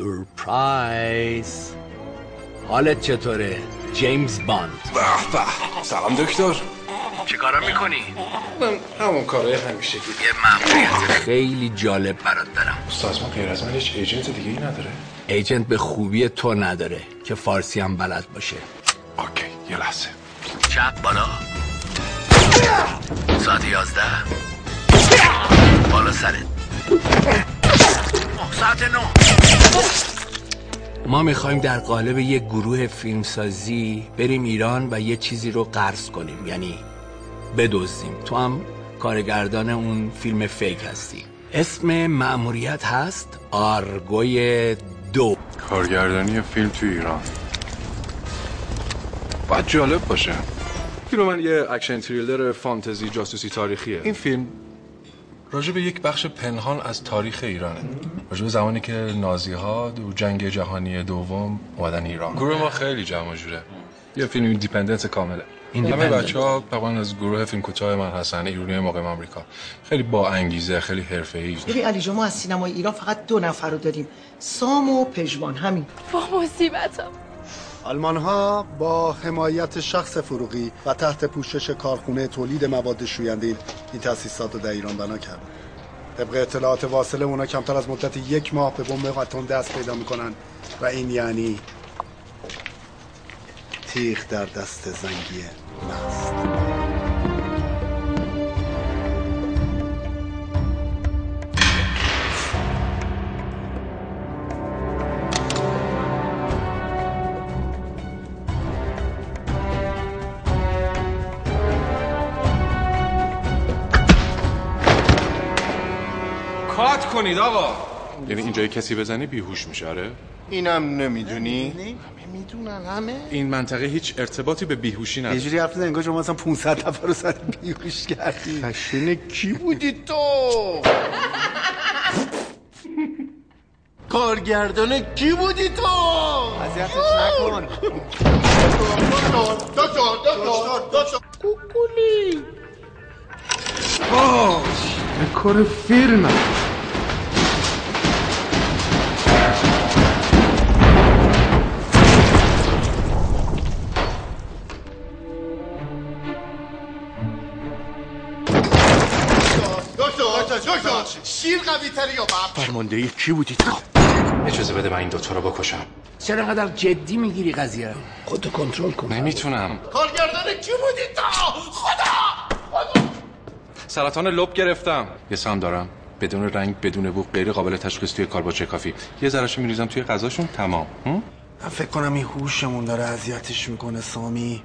سورپرایز. حالت چطوره؟ جیمز باند. به به. سلام دکتر. چه کارا می‌کنی؟ من همون کارهای همیشه. یه مأموریت خیلی جالب برات دارم. استاد ما غیر از من هیچ agent دیگه ای نداره. agent به خوبی تو نداره که فارسی هم بلد باشه. OK یه لحظه. چپ بالا. ساعت یازده. بالا سرت. ساعت نو. ما می‌خوایم در قالب یک گروه فیلمسازی بریم ایران و یه چیزی رو قرض کنیم یعنی بدزدیم. تو هم کارگردان اون فیلم فیک هستی. اسم مأموریت هست؟ آرگوی دو. کارگردانی فیلم تو ایران. باید جالب باشه. فیلم من یه اکشن تریلر فانتزی جاسوسی تاریخیه. این فیلم راجع به یک بخش پنهان از تاریخ ایرانه راجع به زمانی که نازی ها تو جنگ جهانی دوم اومدن ایران. گروه ما خیلی جمع جوره. یه فیلم independent کامله. همه بچه ها از گروه فیلم کوتاه من هستن ایرانی مقیم آمریکا. خیلی با انگیزه خیلی حرفه‌ای. ببین علی جان ما از سینمای ایران فقط دو نفر رو داریم. سام و پژمان همین. با مصیبتم. آلمان ها با حمایت شخص فروغی و تحت پوشش کارخونه تولید مواد شوینده این تاسیسات رو در ایران بنا کردن. طبق اطلاعات واصله اونا کمتر از مدت یک ماه به بمب اتم دست پیدا می‌کنن و این یعنی تیغ در دست زنگی مست کنید آقا. یعنی اینجای کسی بزنی بیهوش میشه آره؟ اینم نمی‌دونی. همه می‌دونن همه. این منطقه هیچ ارتباطی به بیهوشی نداره. یه جوری حرف انگار شما مثلا 500 نفر رو سر بیهوش کردی. خشن کی بودی تو؟ کارگردان کی بودی تو؟ اذیتش نکن. دکتر دکتر دکتر کوکولی. کار فیلم قوی تری یا بب فرمانده کی بودی؟ تو؟ اجازه بده من این دوتا رو بکشم. چرا قدر جدی می‌گیری قضیه رو؟ خودتو کنترل کن. نمی‌تونم. کارگردان کی بودی تو خدا! سرطان لب گرفتم. یه سم دارم. بدون رنگ بدون بو غیر قابل تشخیص توی کاربوچه کافی یه ذرهشو میریزم توی غذاشون تمام؟ من فکر کنم این هوشمون داره اذیتش می‌کنه سامی.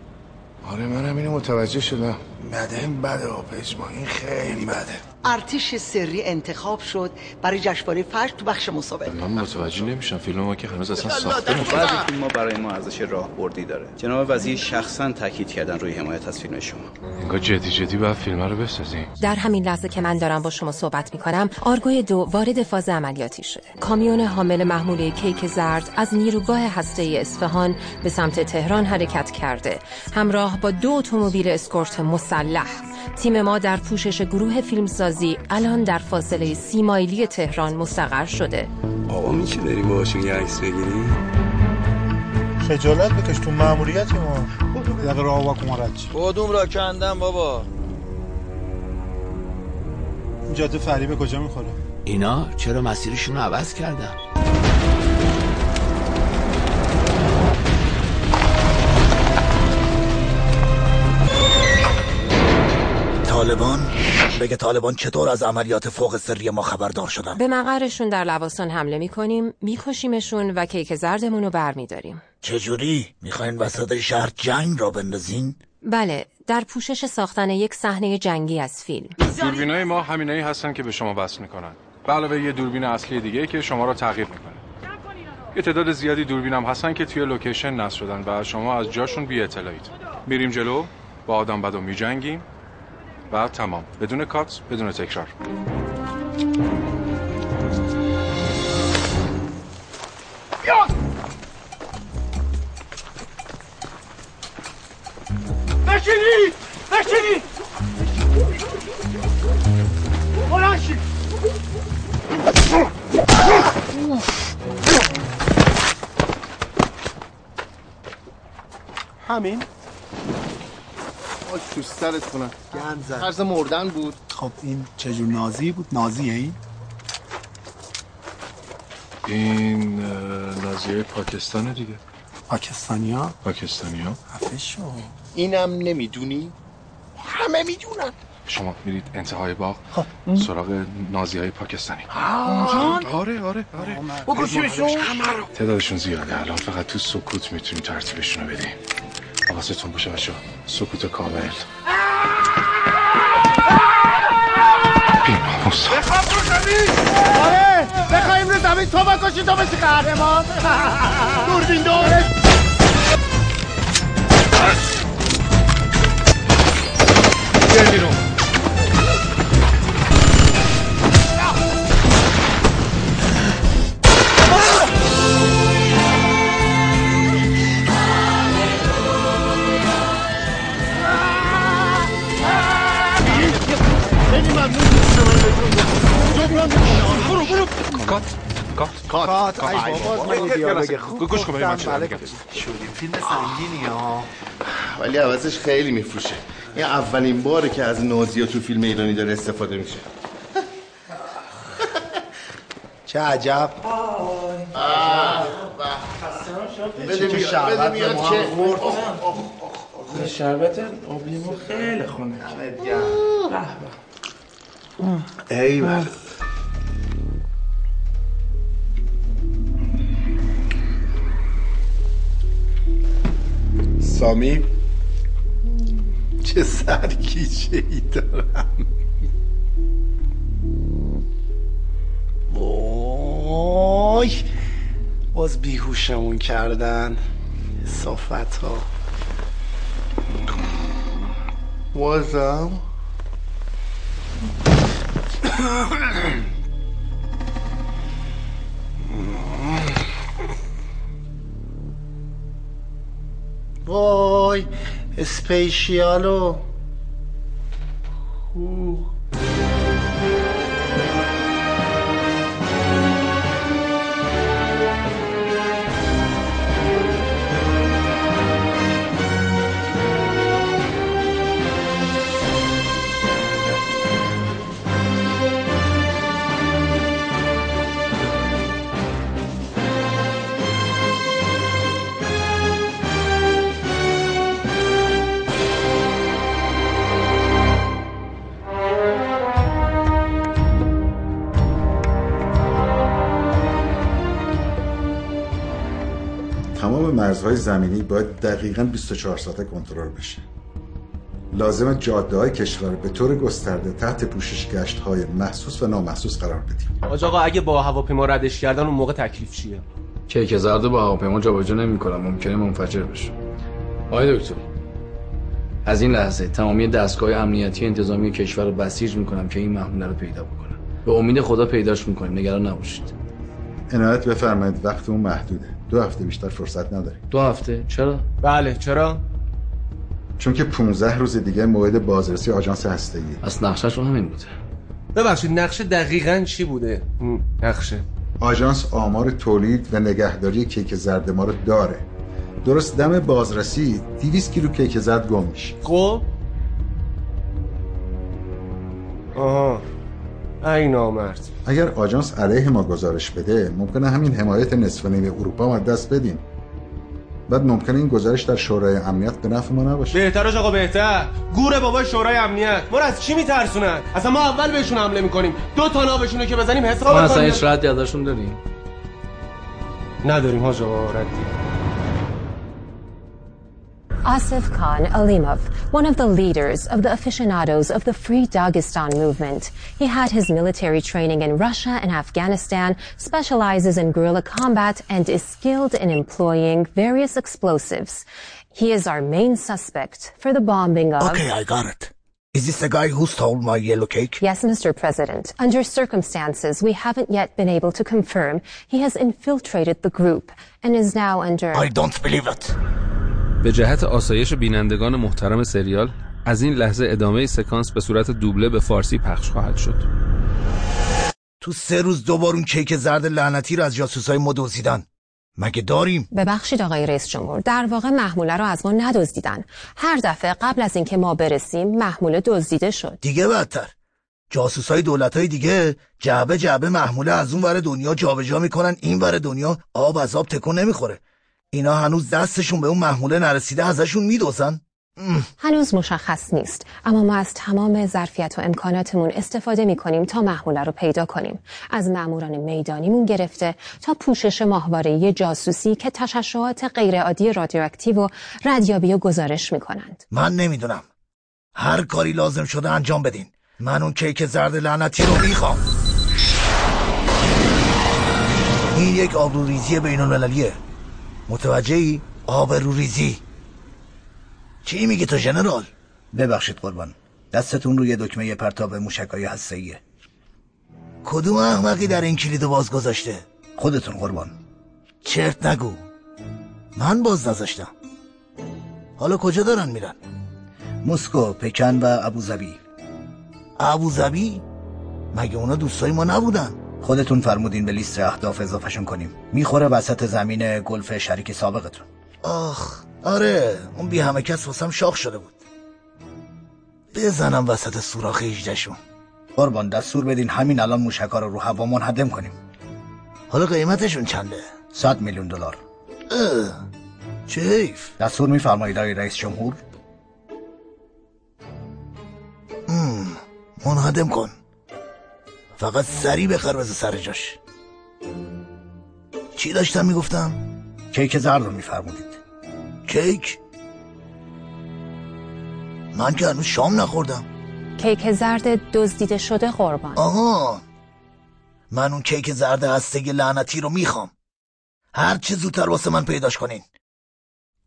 آره منم اینو متوجه شدم. بده بده پژمان این خیلی بده. ارتش سری انتخاب شد. برای جشنواره فجر تو بخش مسابقه. من متوجه نمیشم. فیلم ما که هنوز اصلا ساخته بعضی فیلم ما برای ما ارزش راهبردی داره. جناب وزیر شخصا تاکید کردن روی حمایت از فیلم شما. انگار جدی جدی باید فیلم رو بسازیم. در همین لحظه که من دارم با شما صحبت می کنم آرگوی دو وارد فاز عملیاتی شده. کامیون حامل محموله کیک زرد از نیروگاه هسته اصفهان به سمت تهران حرکت کرده. همراه با دو اتومبیل اسکورت مسلح. تیم ما در پوشش گروه فیلمسازی الان در فاصله سی مایلی تهران مستقر شده. آقا میشه بریم باشون یه عکس بگیریم خجالت بکش تو ماموریتی ما. دقیقه راه واکن رد چی؟ کدوم را کندم بابا. این جاده فریبه کجا می‌خوره؟ اینا چرا مسیرشون رو عوض کردن؟ طالبان؟ بگه طالبان چطور از عملیات فوق سری ما خبردار شدن؟ به مقرشون در لواسان حمله می‌کنیم میکشیمشون و کیک زردمون رو برمیداریم. چجوری؟ می‌خواین وسط شهر جنگ را بندازین؟ بله در پوشش ساختن یک صحنه جنگی از فیلم. دوربینای ما همینایی هستن که به شما وصل می‌کنن. به علاوه یه دوربین اصلی دیگه که شما رو تعقیب می‌کنه. یه تعداد زیادی دوربین هم هستن که توی لوکیشن نصب شدن و شما از جاشون بی اطلاعید میریم جلو با آدم بدو میجنگیم. و تمام. بدون کات بدون تکرار. بیاد! بشینی بشینی بلنشی همین؟ آی تو سرت کنم. گند زد. طرز مردن بود. خب این چجور نازی بود؟ نازیه این؟ این نازیه پاکستانه دیگه. پاکستانیا؟ پاکستانی ها خفه شو. اینم نمی‌دونی؟ همه می‌دونن. شما میرید انتهای باغ سراغ نازی های پاکستانی آره آره آره. بکشیمشون. تعدادشون زیاده. الان فقط تو سکوت می‌تونیم ترتیبشون رو بدیم. حواستون باشه بچه سکوت کامل. بیماموس آره بخوایم رو زمین. تو بکشی تو بشی قهرمان. دوربین دور برو کات. کات. کات. ای بابا گوش کن ببین من دارم بله. شدیم فیلم سنگینی ها. ولی عوضش خیلی میفروشه. این اولین باره که از نازیا تو فیلم ایرانی داره استفاده میشه. چه عجب. بده میاد شربت بده میاد که خورد. شربت آبلیمو خیلی خونه. ای بله سامی؟ چه سرگیچه ای دارم. وای باز بیهوشمون کردن صافت ها بازم وای اسپیشیالو. تمام مرزهای زمینی باید دقیقا 24 ساعته کنترل بشه. لازم جاده های کشور به طور گسترده تحت پوشش گشت های محسوس و نامحسوس قرار بدیم. آج آقا اگه با هواپیما ردش کردن اون موقع تکلیف چیه؟ کیک زرد با هواپیما جابجا نمی‌کنم. ممکنه منفجر بشه. آقای دکتر از این لحظه تمامی دستگاه امنیتی انتظامی کشور رو بسیج می‌کنم که این محموله رو پیدا بکنم. به امید خدا پیداش می‌کنیم. نگران نباشید. عنایت بفرمایید. وقت اون محدوده. دو هفته بیشتر فرصت نداریم دو هفته؟ چرا؟ بله چرا؟ چون که 15 روز دیگه موعد بازرسی آژانس هسته‌ای. از نقشش همین بوده. ببخشید نقشه دقیقا چی بوده؟ نقشه آژانس آمار تولید و نگهداری کیک زرد ما رو داره. درست دم بازرسی 200 کیلو کیک زرد گم میشه. خب؟ آها. ای نامرد. اگر آژانس علیه ما گزارش بده ممکنه همین حمایت نصف نیمه اروپا ما دست بدیم بعد ممکنه این گزارش در شورای امنیت به نفع ما نباشه. بهتر آقا بهتر. گور بابا شورای امنیت. ما رو از چی میترسونن؟ اصلا ما اول بهشون حمله می‌کنیم. دو تا نابشونو که بزنیم ما حساب اصلا کنیم هیچ ردی ازشون داریم. نداریم حاج آقا ردی. Asif Khan Alimov, one of the leaders of the aficionados of the Free Dagestan movement. He had his military training in Russia and Afghanistan, specializes in guerrilla combat, and is skilled in employing various explosives. He is our main suspect for the bombing of... Okay, I got it. Is this the guy who stole my yellow cake? Yes, Mr. President. Under circumstances we haven't yet been able to confirm, he has infiltrated the group and is now under... I don't believe it. به جهت آسایش بینندگان محترم سریال از این لحظه ادامه سکانس به صورت دوبله به فارسی پخش خواهد شد. تو سه روز دوبار اون کیک زرد لعنتی رو از جاسوسای ما دزدیدن. مگه داریم؟ ببخشید آقای رئیس جمهور در واقع محموله رو از ما ندزدیدن. هر دفعه قبل از اینکه ما برسیم محموله دزدیده شد. دیگه بدتر. جاسوسای دولت های دیگه جعبه جعبه محموله از اون ور دنیا جابجا می‌کنن این ور دنیا آب از آب تکون نمی‌خوره. اینا هنوز دستشون به اون محموله نرسیده ازشون میدوزن؟ هنوز مشخص نیست. اما ما از تمام ظرفیت و امکاناتمون استفاده می کنیم تا محموله رو پیدا کنیم. از ماموران میدانیمون گرفته تا پوشش ماهواره جاسوسی که تشعشعات غیرعادی رادیواکتیو و ردیابی و گزارش می کنند من نمی‌دونم. هر کاری لازم شده انجام بدین. من اون کیک زرد لعنتی رو می‌خوام. این یک آبروریزی بین المللیه متوجهی؟ آبروریزی چی میگی تو جنرال؟ ببخشید قربان دستتون روی دکمه پرتاب موشکای هسته‌ایه کدوم احمقی در این کلید باز گذاشته؟ خودتون قربان چرت نگو من باز نذاشتم حالا کجا دارن میرن؟ مسکو، پکن و ابوظبی ابوظبی؟ مگه اونا دوستای ما نبودن؟ خودتون فرمودین به لیست اهداف اضافهشون کنیم. می‌خوره وسط زمین گلف شریک سابقتون. آخ آره اون بی همه کس واسم شاخ شده بود. بزنم وسط سوراخ 18 شون قربان دستور بدین همین الان موشکا رو رو هوا منهدم کنیم. حالا قیمتشون چنده؟ صد میلیون دلار. چه حیف. دستور میفرمایید آقای رئیس جمهور؟ منهدم کن. فقط سری بخر بذار سر جاش. چی داشتم می‌گفتم؟ کیک زرد رو میفرمودید. کیک؟ من که هنوز شام نخوردم. کیک زرد دزدیده شده قربان. آها. من اون کیک زرد هسته لعنتی رو می‌خوام. هر چه زودتر واسه من پیداش کنین.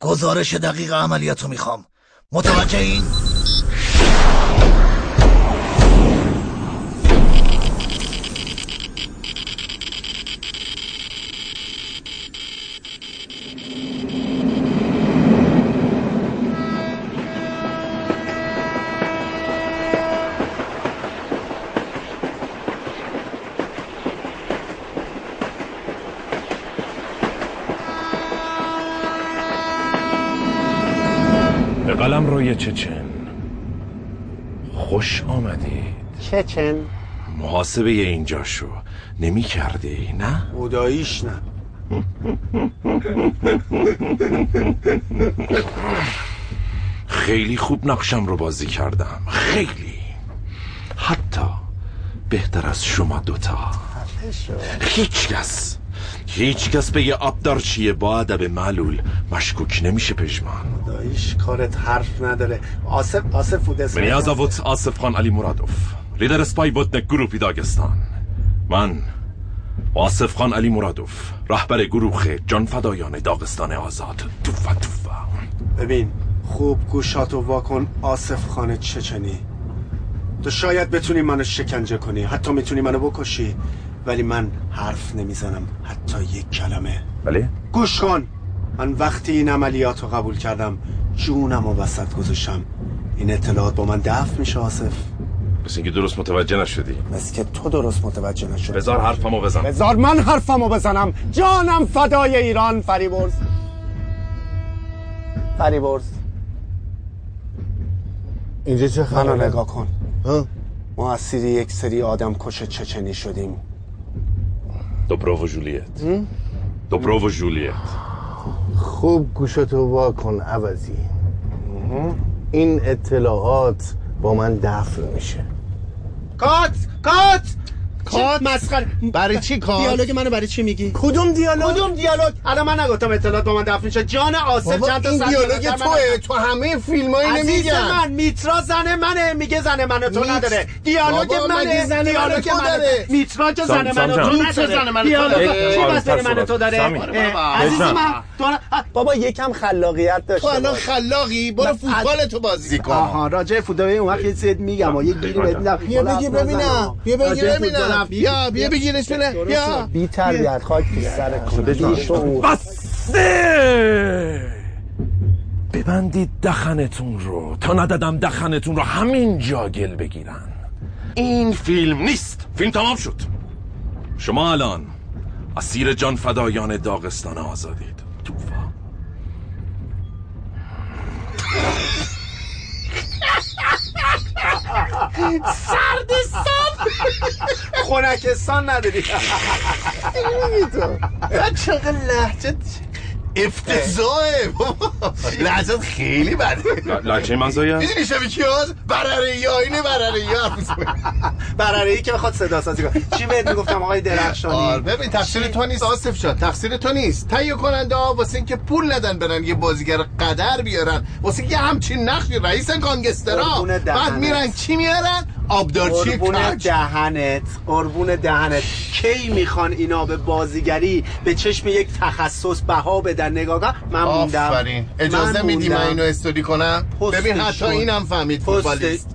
گزارش دقیق عملیات رو می‌خوام. متوجه این؟ به قلم روی چچن. خوش آمدید. چچن؟ محاسبه اینجا شو. نمی کردی نه؟ بوداییش نه. خیلی خوب نقشم رو بازی کردم. خیلی. حتی بهتر از شما دوتا. هیچ کس. هیچ کس بگه آبدار چیه؟ با ادب معلول. مشکوک نمیشه پشمان دایش کارت حرف نداره. آصف آصف بود اسم بنیاز آوت آصف خان علی مرادوف لیدر اسپای بوتنک گروپی داگستان من آصف خان علی مرادوف رهبر گروه جان فدایان داغستان آزاد. توفا توفا. ببین خوب گوشات و واکن آصف خان چچنی. تو شاید بتونی منو شکنجه کنی حتی می‌تونی منو بکشی. ولی من حرف نمی‌زنم. حتی یک کلمه. بله؟ گوش کن. من وقتی این عملیات رو قبول کردم جونم و وسط گذاشتم. این اطلاعات با من دفع میشه آصف. بس اینکه درست متوجه نشدی. بس که تو درست متوجه نشدی. بذار حرفمو بزن. بذار من حرفمو بزنم. جانم فدای ایران فریبرز. فریبرز. اینجا چه خبره؟ نگاه کن. ما اسیر یک سری آدم کش چچنی شدیم. دوبرو جولیت دوبرو جولیت خوب گوشتو وا کن عوضی. این اطلاعات با من دفن میشه. کات! کات! کات مسخره. برای چی کات؟ دیالوگ منو برای چی میگی؟ کدوم دیالوگ؟ کدوم دیالوگ؟ الان من نگفتم اطلاعات با من دفن میشه. جان آصف چند تا دیالوگ من توه. تو همه فیلم های عزیز نمیگن. من میترا زن منه. میگه زن منو تو نداره. دیالوگ منه. زن منو دیالوگ تو منه. داره؟ میترا که سام- زن منو. تو نداره. تو دیالوگ زن سر منو تو داره؟ عزیز. من. تو بابا یکم خلاقیت تو داشته الان باش. خلاقی. برو فوتبال تو بازی کن. آها راجع فوتبال اون وقت میگم. و یه گیری بهت میدم بیا بگیر ببینم. بیا بگیر ببینم. بیا بیا بگیرش ببینم بیا. بی تربیت خاک تو سر کن بسته! ببندید دخنتون رو. تا ندادم دخنتون رو همین جا گل بگیرن. این فیلم نیست. فیلم تمام شد. شما الان اسیر جان فدایان داغستان آزادید. توفا سرد سم خونکستان نداری. تو. چقدر لحجت افتضاحه. لحظت خیلی بده. لحجه من زاید؟ می‌دونی شبیه کی هست؟ برره یا اینه برره یا برره ای که بخواد صدا سازی کنه. چی بهت می‌گفتم آقای درخشانی؟ آره ببین تقصیر تو نیست آصف شد تقصیر تو نیست. تهیه کننده ها واسه اینکه پول ندن برن یه بازیگر قدر بیارن واسه اینکه همچین نقشی رئیس گانگسترا. بعد میرن چی میارن؟ آبدارچی قربون دهنت قربون دهنت. کی می‌خوان اینا به بازیگری به چشم یک تخصص بها بدن؟ نگاه کن. من موندم. آفرین. اجازه من میدی من. اینو استوری کنم؟ ببین حتی. اینم فهمید فوتبالیست.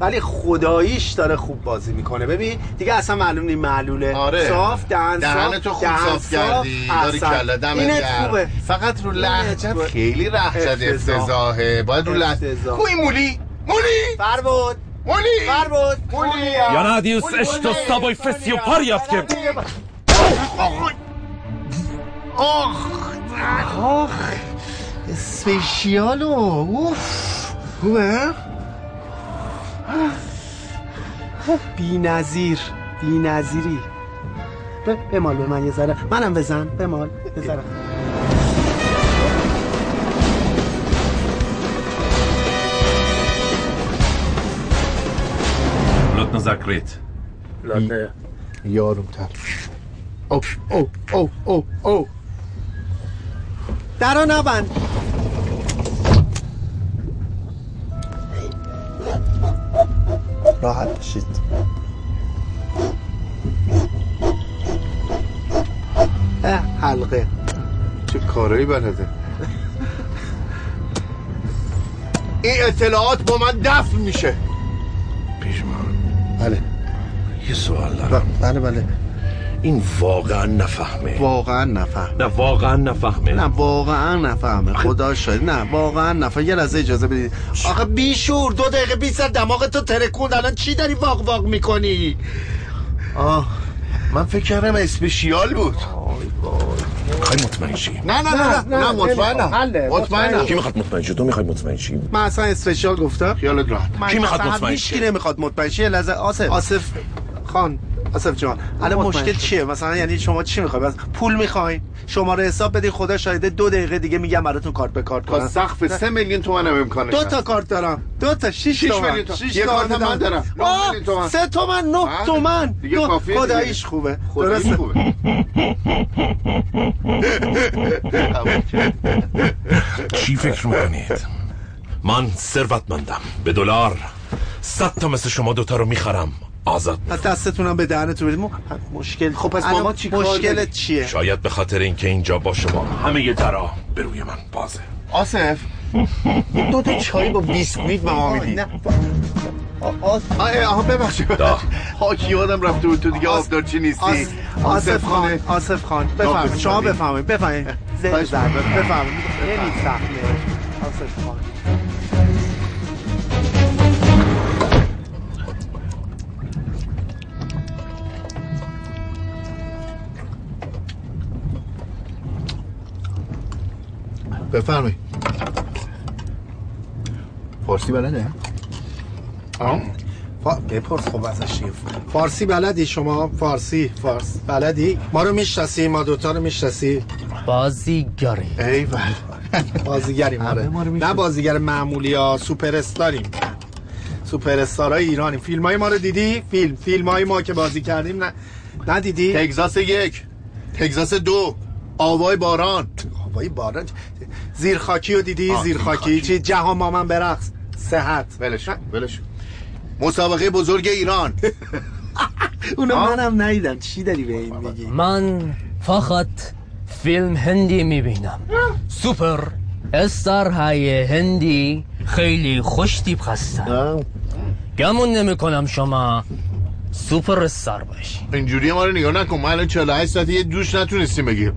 ولی خداییش داره خوب بازی می‌کنه. ببین دیگه اصلا معلوم نی معلوله. آره. صاف دهن دهن صاف تو خوب صاف کردی. داری. کله دمت فقط رو لحجت. خیلی افتضاح. افتضاحه. باید رو لحجت افتضاح. کوی مولی مولی فربود. مولی فربود مولی Janadius esto staboj fesio pariatkem. آخ آخ. اسپیشیالو. اوف. خوبه؟ بی نظیر بی نظیری. بمال به من یه ذره. منم بزن. بمال یه zakrit. یارومتر او او او او او درا نبند. راحت بشید اه، حلقه. چه کارایی بلده؟ این اطلاعات با من دفن میشه. بله. یه سوال دارم. بله بله این واقعا نفهمه. واقعا نفهم نه واقعا نفهمه. نه واقعا نفهمه. خدا شاید نه واقعا نفهم یه لحظه اجازه بدید. آخه بیشور دو دقیقه بیست سر دماغ تو ترکوند. الان چی داری واق واق می‌کنی؟ آه من فکر کردم اسپیشیال بود. می‌خوای مطمئن شی؟ نه نه نه نه نه مطمئنم. مطمئنم. کی می‌خواد مطمئن شی؟ تو می‌خوای مطمئن شی؟ من اصلا اسپشیال گفتم. خیالت راحت کی می‌خواد مطمئن هیچکی شه؟ نمی‌خواد مطمئن شه یه لحظه آصف. آصف خان. آصف جان الان مشکل شد. چیه مثلا یعنی شما چی می‌خواید بس پول می‌خواین شماره حساب بدین خدا شاهده دو دقیقه دیگه میگم براتون کارت به کارت کنم سقف سه میلیون تومن هم امکانش دو. تا کارت دارم دو تا شیش شیش تومن میلیون تومن. شیش یه تومن کارت من دارم. نه آه، میلیون تومن. سه تومن نه بله. تومن دیگه کافیه. خداییش خوبه درسته خوبه چی فکر می‌کنید من ثروتمندم به دلار صد تا مثل شما دوتا رو می‌خرم آزاد پس دستتونم به دهنتون بدید. م- مشکل خب پس با ما چی مشکلت؟ چیه؟ شاید به خاطر اینکه اینجا با شما همه یه درا به روی من بازه. آصف دو تا چای با بیسکویت به ما میدی. نه. آه آه ببخشید. دا. خاکی یادم رفته بود تو دیگه آبدارچی نیستی؟ آصف خان آصف خان. بفرمایید شما بفرمایید. بفرمایید. زنگ می‌کنم. بفرمایید. نمی‌فهمه آصف خان. بفرمایید. فارسی بلده؟ آه. فا... بپرس خب ازش؟ فارسی بلدی شما؟ فارسی فارس. بلدی؟ ما رو می‌شناسی ما دوتا رو می‌شناسی. بازیگری. ای بل بازیگریم آره همه ما رو نه. بازیگر معمولی ها سوپر استاریم سوپر استارای ایرانی فیلم های ما رو دیدی؟ فیلم. فیلم های ما که بازی کردیم نه. ندیدی؟ تگزاس یک. تگزاس دو. آوای باران. وای باران؟ زیر خاکی رو دیدی؟ آه، زیر زیر خاکی. خاکی. چی؟ جهان با من برقص. صحت. ولش ولش. مسابقه بزرگ ایران. اونو. منم ندیدم. چی داری به این میگی؟ من فقط فیلم هندی می‌بینم. سوپر استار های هندی خیلی خوش تیپ هستن. گمون نمی کنم شما سوپر استار باشی. اینجوری ما رو نگاه نکن. ما الان 48 ساعت یه دوش نتونستیم بگیر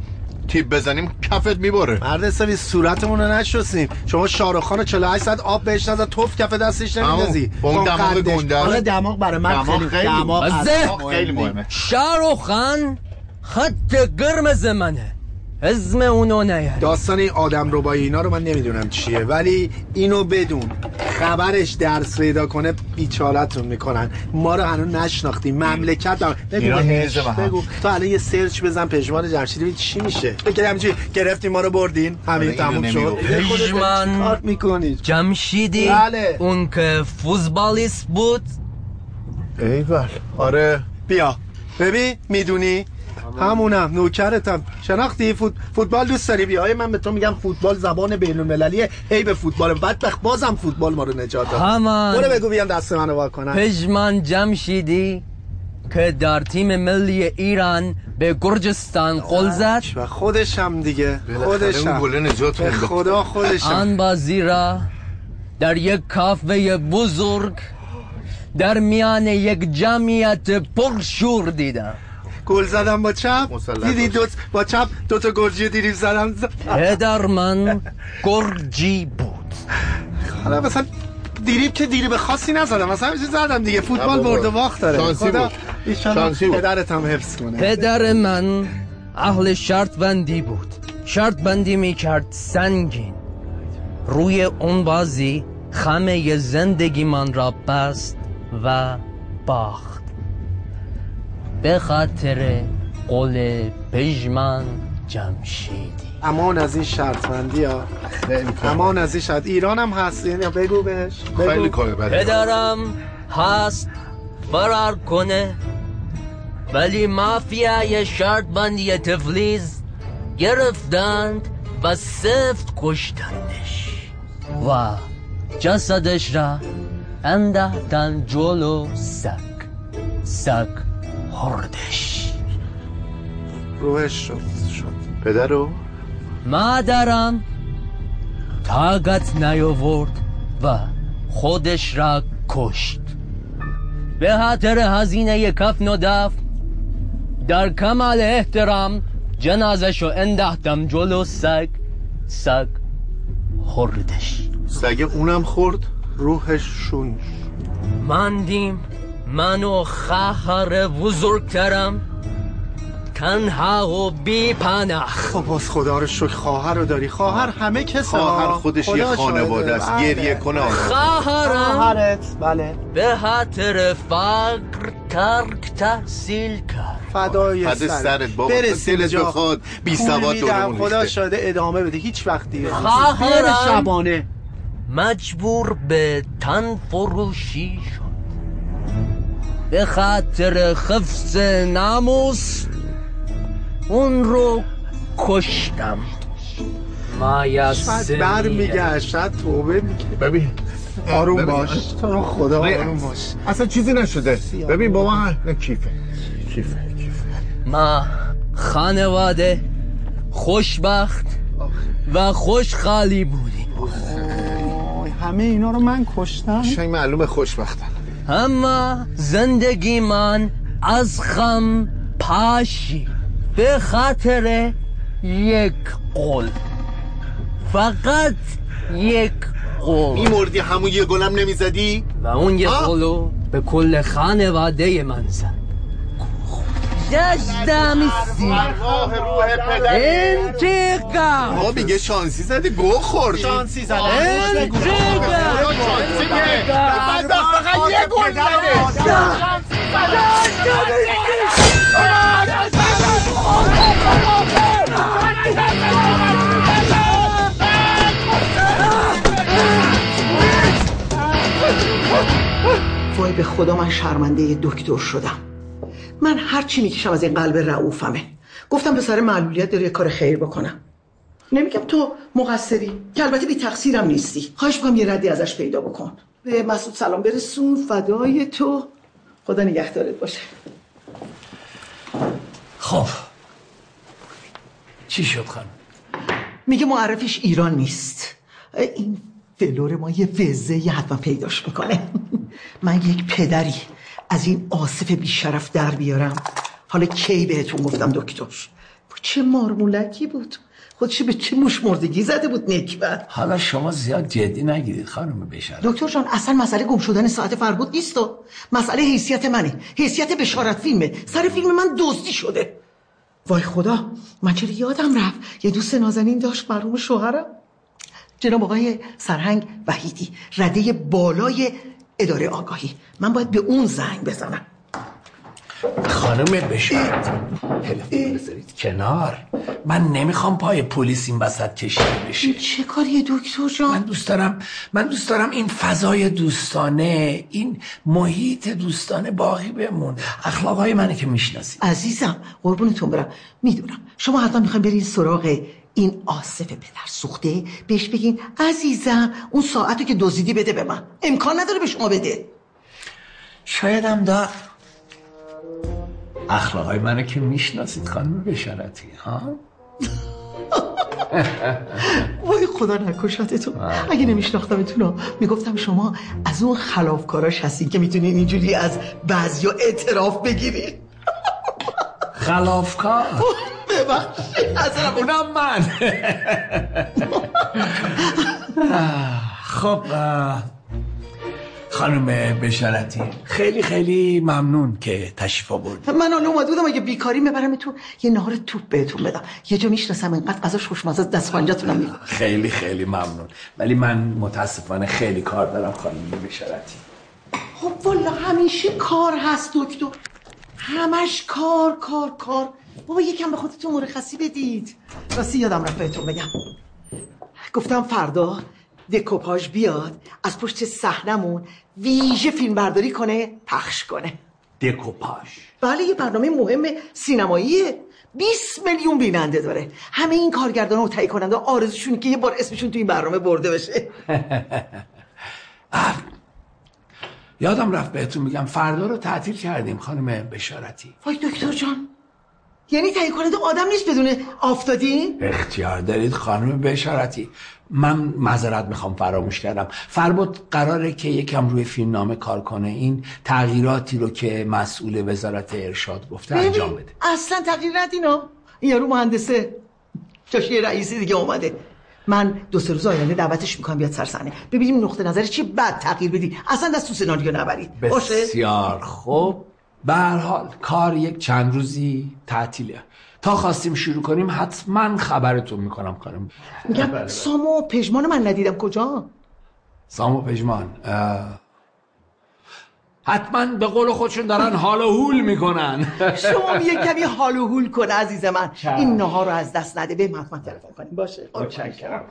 تیپ بزنیم کفت می‌بره. مرد حسابی صورتمون رو نشستیم شما شاروخ خان 48 ساعت آب بهش نزد توف کف دستش نمیندازی. با اون دماغ گنده. حالا دماغ برای من دماغ خیلی خیلی دماغ خیلی مهمه. شاروخ خان خط قرمز منه اسم اونو نیار داستان این آدم ربایی اینا رو من نمی‌دونم چیه ولی اینو بدون خبرش درس پیدا کنه بیچارتون می‌کنن. ما رو هنوز نشناختیم. مملکت هم. بگو بهش،. بگو. تو الان یه سرچ بزن پژمان جمشیدی ببین چی میشه. فکر همینجوری. گرفتیم ما رو بردین. همین تموم شد. پژمان کار می‌کنید؟ جمشیدی؟ بله. اون که فوتبالیست بود؟ ایول. آره. بیا. ببین می‌دونی؟ همونم نوکرتم. شناختی فوت... فوتبال دوست داری؟ بیا. من به تو میگم فوتبال زبان بین المللیه هی به فوتبال. بدبخت بازم فوتبال ما رو نجات داد. همان. برو بگو بیان دست منو وا کنن پژمان جمشیدی که در تیم ملی ایران به گرجستان گل زد. و خودشم دیگه. بالاخره خودشم. اون گله نجات. خدا خودشم. آن بازی را در یک کافه بزرگ در میان یک جمعیت پرشور دیدم. گل زدم با چپ. دیدی. دو با چپ دو تا گرجی دیریب زدم. پدر من گرجی بود. حالا مثلا دیریب که دیریب خاصی نزدم. مثلا همینجوری زدم دیگه. فوتبال. برد و باخت داره. شانسی خدا بود. شانسی بود. پدرت هم حفظ کنه. پدر من اهل شرط بندی بود. شرط بندی می کرد سنگین. روی اون بازی خمه زندگی من را بست و باخت. به خاطر قول پژمان جمشیدی امان از این شرطمندی ها. امان از این شرط. ایران هم هست. یعنی بگو بهش. بگو. خیلی کار بده پدرم هست فرار کنه. ولی مافیای شرط بندی تفلیز گرفتند و سفت کشتندش. و جسدش را انداختن جلو سگ. سگ. هردش روحش شد شد. پدرو مادرم طاقت نیاورد و خودش را کشت. به خاطر هزینه کفن و دفن در کمال احترام جنازشو انداختم جلو سگ سگ خوردش. سگه اونم خورد؟ روحش شون ماندیم. من و خواهر بزرگترم تنها و بی پناه خب باز خدا رو شکر خواهر رو داری خواهر همه کسه خواهر. خودش یه. خانواده است بله. گریه کنه خواهرم خواهرت بله به خاطر فقر ترک تحصیل کرد فدای فدای سرت بابا. برسیم جا. بخواد، بی سواد دورمون خدا. شاده ادامه بده هیچ وقت دیر نیست. خواهرم. شبانه مجبور به تن فروشی شد به خاطر خفظ ناموس اون رو کشتم. مایه شاید بر میگشت شاید توبه میگه ببین آروم ببین. باش. تو رو خدا. آروم باش. اصلا چیزی نشده. ببین بابا. نه کیفه. کیفه ما خانواده خوشبخت و خوشخالی بودیم. آی، همه اینا رو من کشتم؟ شنگ معلومه خوشبختن. اما زندگی من از خم پاشی به خاطر یک قول. فقط یک قول. میمردی همون یه گلم نمی‌زدی؟ و اون یک آه. قولو به کل خانواده من زد. داشتم سی انتقام. ما میگه شانسی زدی گو خورد شانسی زده انتقام فقط یه گل زده وای به خدا من شرمنده دکتر شدم. من هر چی می‌کشم از این قلب رعوفمه. گفتم پسر معلولیت داره یه کار خیر بکنم. نمیگم تو مقصری که البته بی تقصیرم نیستی. خواهش می‌کنم یه ردی ازش پیدا بکن. به مسعود سلام برسون فدای تو. خدا نگهدارت باشه. خب. چی شد خانم؟ میگه معرفش ایران نیست. این فلور ما یه وزه یه حتما پیداش می‌کنه. من یک پدری. از این آصف بیشرف در بیارم. حالا کی بهتون گفتم دکتر؟ چه مارمولکی بود؟ خودش به چه موش مردگی زده بود نکبت حالا شما زیاد جدی نگیرید خانم بشارت دکتر جان اصلا مسئله گم شدن ساعت فربود نیست. و مسئله حیثیت منه. حیثیت بشارت فیلمه. سر فیلم من دزدی شده. وای خدا من چرا یادم رفت یه دوست نازنین داشت مرحوم شوهرم. جناب آقای سرهنگ وحیدی رده بالای اداره آگاهی. من باید به اون زنگ بزنم. خانم بشارت تلفن بذارید کنار. من نمی‌خوام پای پلیس این وسط کشیده بشه چه کاریه دکتر جان؟ من دوست دارم من دوست دارم این فضای دوستانه این محیط دوستانه باقی بمونه. اخلاقای منه که می‌شناسید. عزیزم قربونتون برم. می‌دونم. شما حتما می‌خواین برین سراغ این آصف پدر سوخته؟ بهش بگین عزیزم اون ساعتو که دزدیدی بده به من. امکان نداره به شما بده. شایدم دار. اخلاقای منو که می‌شناسید خانم بشارتی ها؟ وای خدا نکشتتون اگه نمیشناختمتون می‌گفتم شما از اون خلافکاراش هستین که می‌تونین اینجوری از بعضیا اعتراف بگیرین. خلافکار. اونم من. خب خانم بشارتی خیلی خیلی ممنون که تشریف آوردید من حالا اومده بودم اگه بیکاری ببرم تو یه نهار توپ بهتون بدم. یه جا می‌شناسم اینقدر غذاش خوشمزه دست پنجه‌تونم می‌خوام خیلی خیلی ممنون. ولی من متاسفانه خیلی کار دارم خانم بشارتی. خب والا همیشه کار هست دکتر. همش کار کار کار. بابا یکم به خودتون مرخصی بدید. راستی یادم رفت بهتون بگم. گفتم فردا دکوپاژ بیاد از پشت صحنمون ویژه فیلم برداری کنه پخش کنه. دکوپاژ. بله یه برنامه مهم سینماییه. 20 میلیون بیننده داره. همه این کارگردان و تهیه کننده آرزوشون که یه بار اسمشون تو این برنامه برده بشه. یادم رفت بهتون میگم فردا رو تعطیل کردیم خانم بشارتی. وای دکتر جان. یعنی تهیه کننده آدم نیست بدون آفتادین اختیار دارید خانم بشارتی. من معذرت می‌خوام فراموش کردم. فربود قراره که یکم روی فیلم نامه کار کنه. این تغییراتی رو که مسئول وزارت ارشاد گفته انجام بده. اصلا تغییر ندینا این یارو مهندسه جاش یه رئیسی دیگه اومده. من دو سه روز آینده دعوتش می‌کنم بیاد سر صحنه ببینیم نقطه نظر چی بعد تغییر بدی. اصلا دست تو سناریو نبرید. بسیار خوب. به حال کار یک چند روزی تعطیله. تا خواستیم شروع کنیم حتما خبرتون می‌کنم خانم میگم سامو و پژمان من ندیدم. کجا؟ سامو پژمان حتما به قول خودشون دارن حال و هول می‌کنن. شما یه کمی حال و هول کن عزیز من. این نهار رو از دست نده. به حتما تلفن کنیم. باشه. متشکرم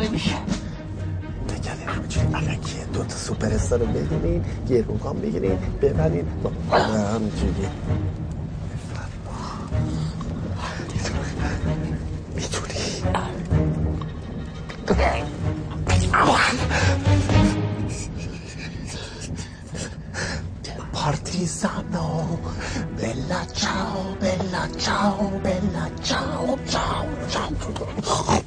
نمیشه تکلی می‌تونیم علکی دو تا سوپر استار رو بگیرین یه روگان بگیرین ببرین همجوری می‌تونی Partizano, bella ciao, bella ciao, bella ciao, ciao, ciao.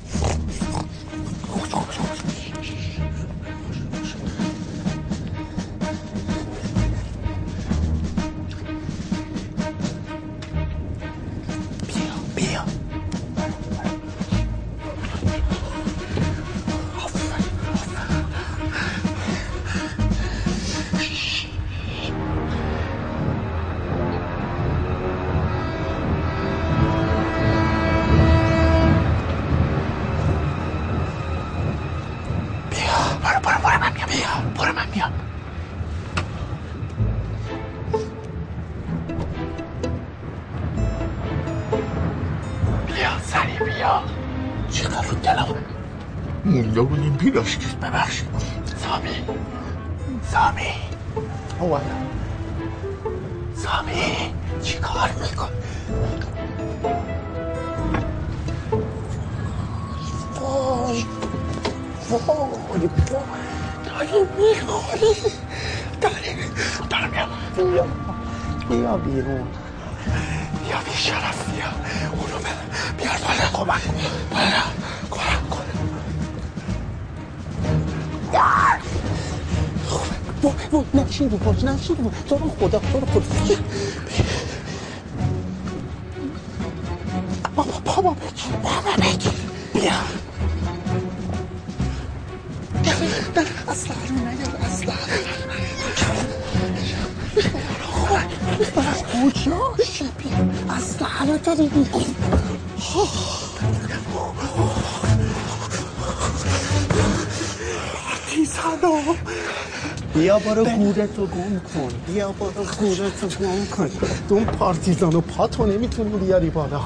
رو اصلا کجا شبیه اصلا داری میگی سلام بیا برو گورتو گم کن. بیا برو گورتو گم کن. تو اون پارتیزانو پاتو نمی‌تونی بیاری بالا.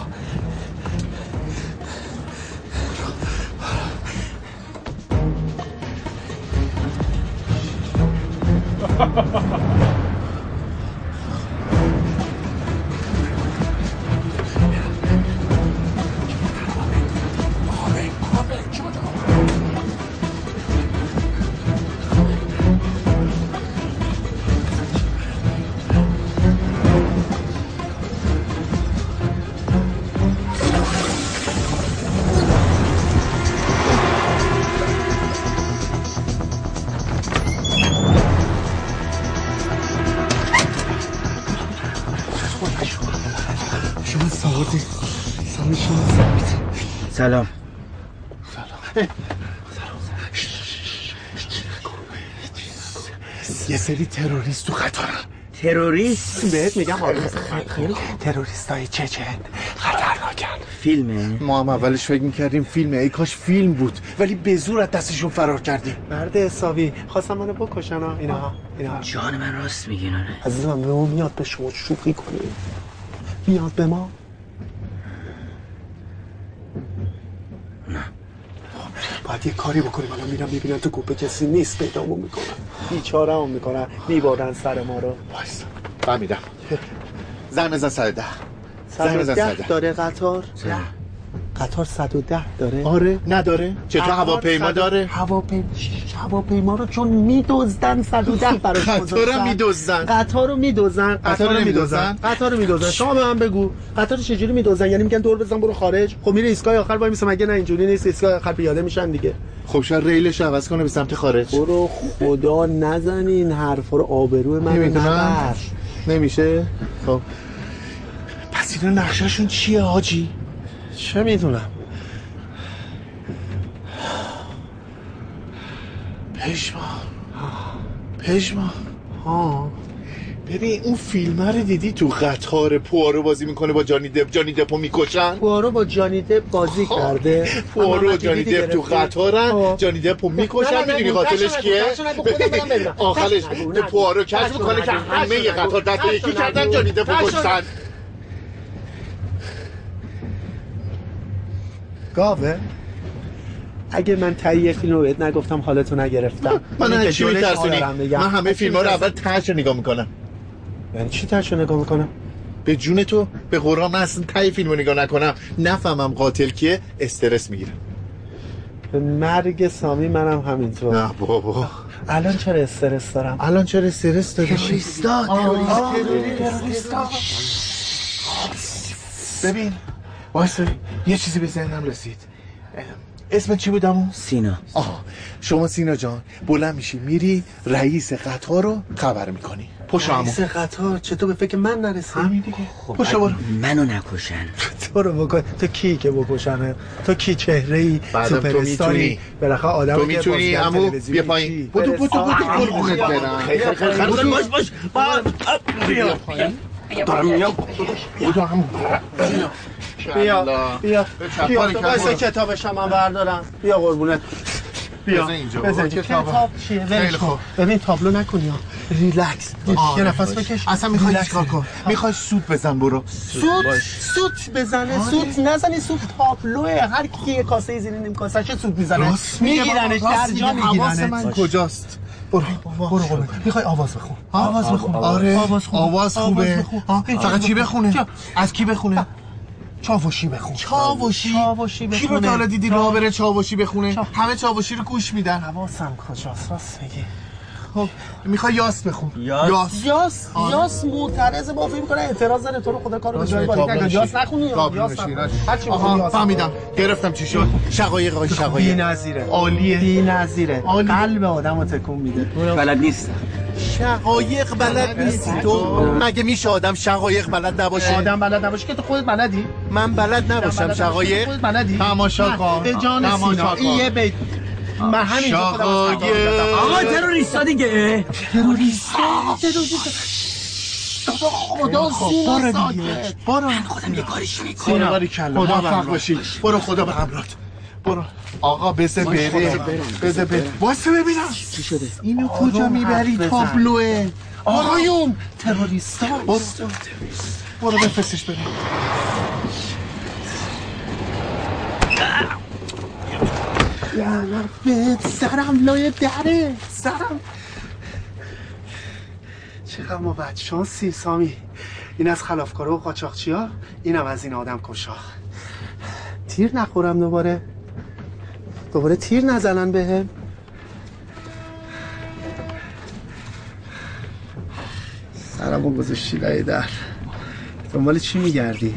تروریست؟ بهت میگم تروریست های چچن. خطرناکن. فیلمه؟ ما هم اولش فکر می‌کردیم فیلمه. ای کاش فیلم بود. ولی به زور از دستشون فرار کردیم. مرد حسابی خواستم منو بکشن ها اینا اینا جان من راست میگی نه عزیزم به ما میاد به شما شوخی کنی. میاد به ما. باید یه کاری بکنیم. الان میرم می‌بینم تو کوپه کسی نیست پیدامون می‌کنن بیچاره هم می‌کنن. میبادن سر ما رو. وایسا. فهمیدم. زنگ بزن سر ده. زنگ بزن سر 110 ده. داره قطار؟ قطار 110 داره. آره. نداره. چطور هواپیما صد- داره؟ هواپیما هواپیما رو چون میدزدن 110 براش قطار رو. میدزدن. قطار رو میدزدن. قطار رو میدزدن؟ قطار رو میدزدن. شما به من بگو. قطار رو چجوری میدزدن؟ یعنی میگن دور بزن برو خارج. خب میره ایستگاه آخر وای میسه مگه نه اینجوری نیست؟ ایستگاه آخر پیاده میشن دیگه. خب شاید ریلش عوض کنه به سمت خارج. برو خدا نزن این حرفا رو. آبرو من نبر. نمیشه. خب. پس اینا نقشهشون چیه حاجی چه می‌دونم پشما پشما ها ببین اون فیلم رو دیدی تو قطار پوارو بازی می‌کنه با جانی دپ جانی دپو می‌کشن پوارو با جانی دپ بازی کرده پوارو و جانی دپ تو؟ قطارن خب. جانی دپو می‌کشن می‌دونی قاتلش کیه. آخرش. پوارو کش می‌کنه که همه. قطار دست یکی. کردن جانی دپو کشتن گاوه. اگه من تهیه فیلم رو بهت نگفتم حالتو نگرفتم. من از چی میترسونی. من همه فیلم ها رو؟ اول تهش نگاه می‌کنم. یعنی چی ترشو نگاه می‌کنم؟ به جون تو به قرآن من اصلا ته فیلم رو نگاه نکنم. نفهمم قاتل کیه استرس می‌گیرم. به مرگ سامی منم همینطور. نه بابا. الان چرا استرس دارم؟ الان چرا استرس داری؟ تروریستا تروریستا ببین وایسا یه چیزی به ذهنم رسید اسم چی بودم سینا آه شما سینا جان بلند میشی میری رئیس قطار رو خبر می‌کنی پشت رئیس قطار چطور به فکر من نرسی همین دیگه پشت برو منو نکشن تو رو بکن تو کی که بکشنه تو کی چهره ای سوپر استاری. بالاخره آدم تو می‌تونی عمو بیا پایین بودو بودو بودو قربونت برم خیلی خیلی خیلی خیلی باش باش بیا پایین دارم میام بودو عمو بیا بیا. بیا. وایسا کتابش هم بردارم. بیا قربونت. بیا. اینجا. کتاب. چیه؟ خیلی. خوب. ببین تابلو نکنی ریلکس. یه نفس. بکش. اصلا می‌خوای. چیکار کن می‌خوای سود بزن برو. سوت؟ سوت بزنه. سوت نزنی. سوت تابلوه. هر کی یه کاسه زیر نیم کاسه چه سوت می‌زنه؟ میگیرنش. در جا من کجاست؟ برو. برو قربون. می‌خوای آواز بخون. آواز بخون. آره آواز خوبه. آواز خوبه فقط چی بخونه؟ از کی بخونه؟ چاوشی بخون. چاوشی. چاوشی کی رو بخونه. تا حالا دیدی چا- راه بره چاوشی بخونه؟ چا- همه چاوشی رو گوش میدن. حواسم کجاست؟ راست میگی. خب می‌خوای یاس بخون. یاس؟ یاس. آره. یاس معترض با فیلم کنه اعتراض داره. تو رو خدا کارو به جای نکن یاس. نخونی یاس. هر چی آها، فهمیدم. گرفتم چی شد؟ شقایق شقایق. بی‌نظیره عالیه. بی‌نظیره. قلب آدمو تکون میده. بلد نیست. شقایق بلد نیستی تو؟ مگه میشه آدم شقایق بلد نباشه؟ آدم بلد نباشه که تو خودت بلدی. من بلد نباشم شقایق. خودت بلدی. تماشا کن به جان سینا. یه بیت. من همینجا. آقا تروریستا دیگه. تروریستا. خدا سینا ساکت. برو. من خودم یه کارش می‌کنم. موفق باشی. برو خدا به همراهت برو. آقا بزه بره. بزه بره واسه ببینم. چی شده؟ اینو کجا می‌بری. تابلوه. آقایون. تروریستا. برو. برو بفرستش بره سرم لای دره. سرم. چقدر ما بدشانسی سامی این از خلافکارا و قاچاقچی ها اینم از این آدم کشا. تیر نخورم دوباره. دوباره تیر نزنن بهم. سرمو گذاشتی لای در. دنبال چی میگردی؟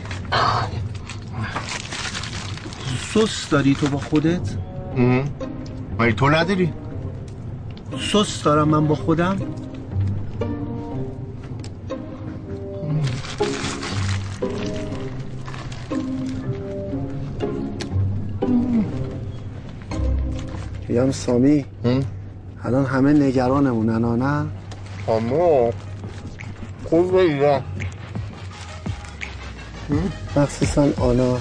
سس داری تو با خودت؟ مگه تو نداری؟ سس دارم من با خودم؟ میگم سامی. الان همه نگرانمونن نه اما خوب بگیرم مخصوصا آنا.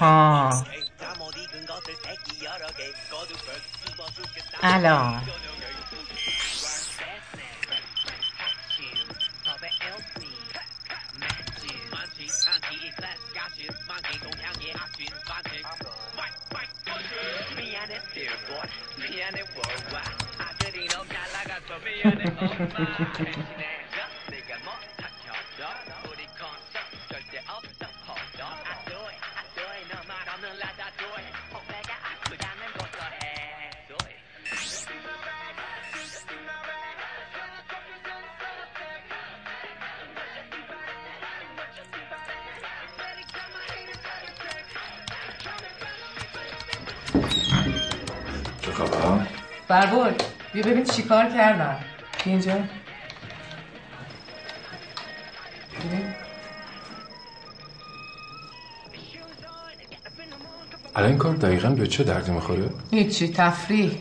آها الان چیکار کردم؟ اینجا. الان این کار دقیقا به چه دردی می‌خوره؟ هیچی تفریح.